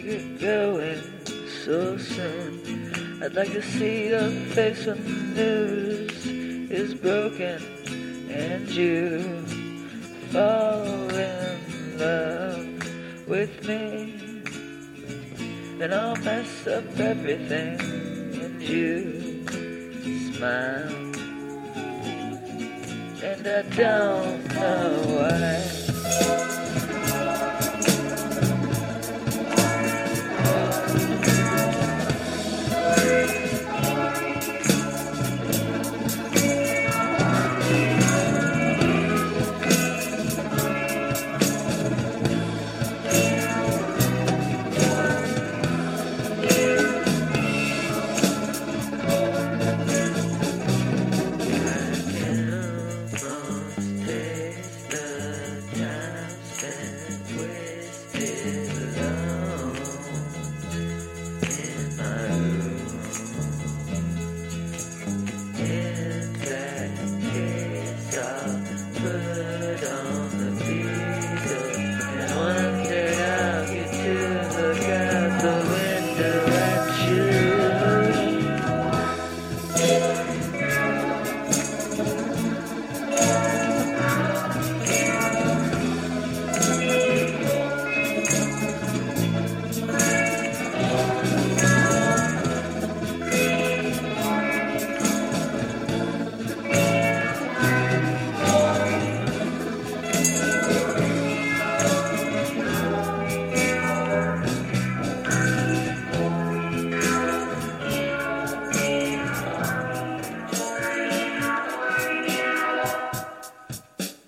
to get going so soon. I'd like to see your face when the news is broken and you fall in love with me. Then I'll mess up everything and you smile. And I don't know why. Bye.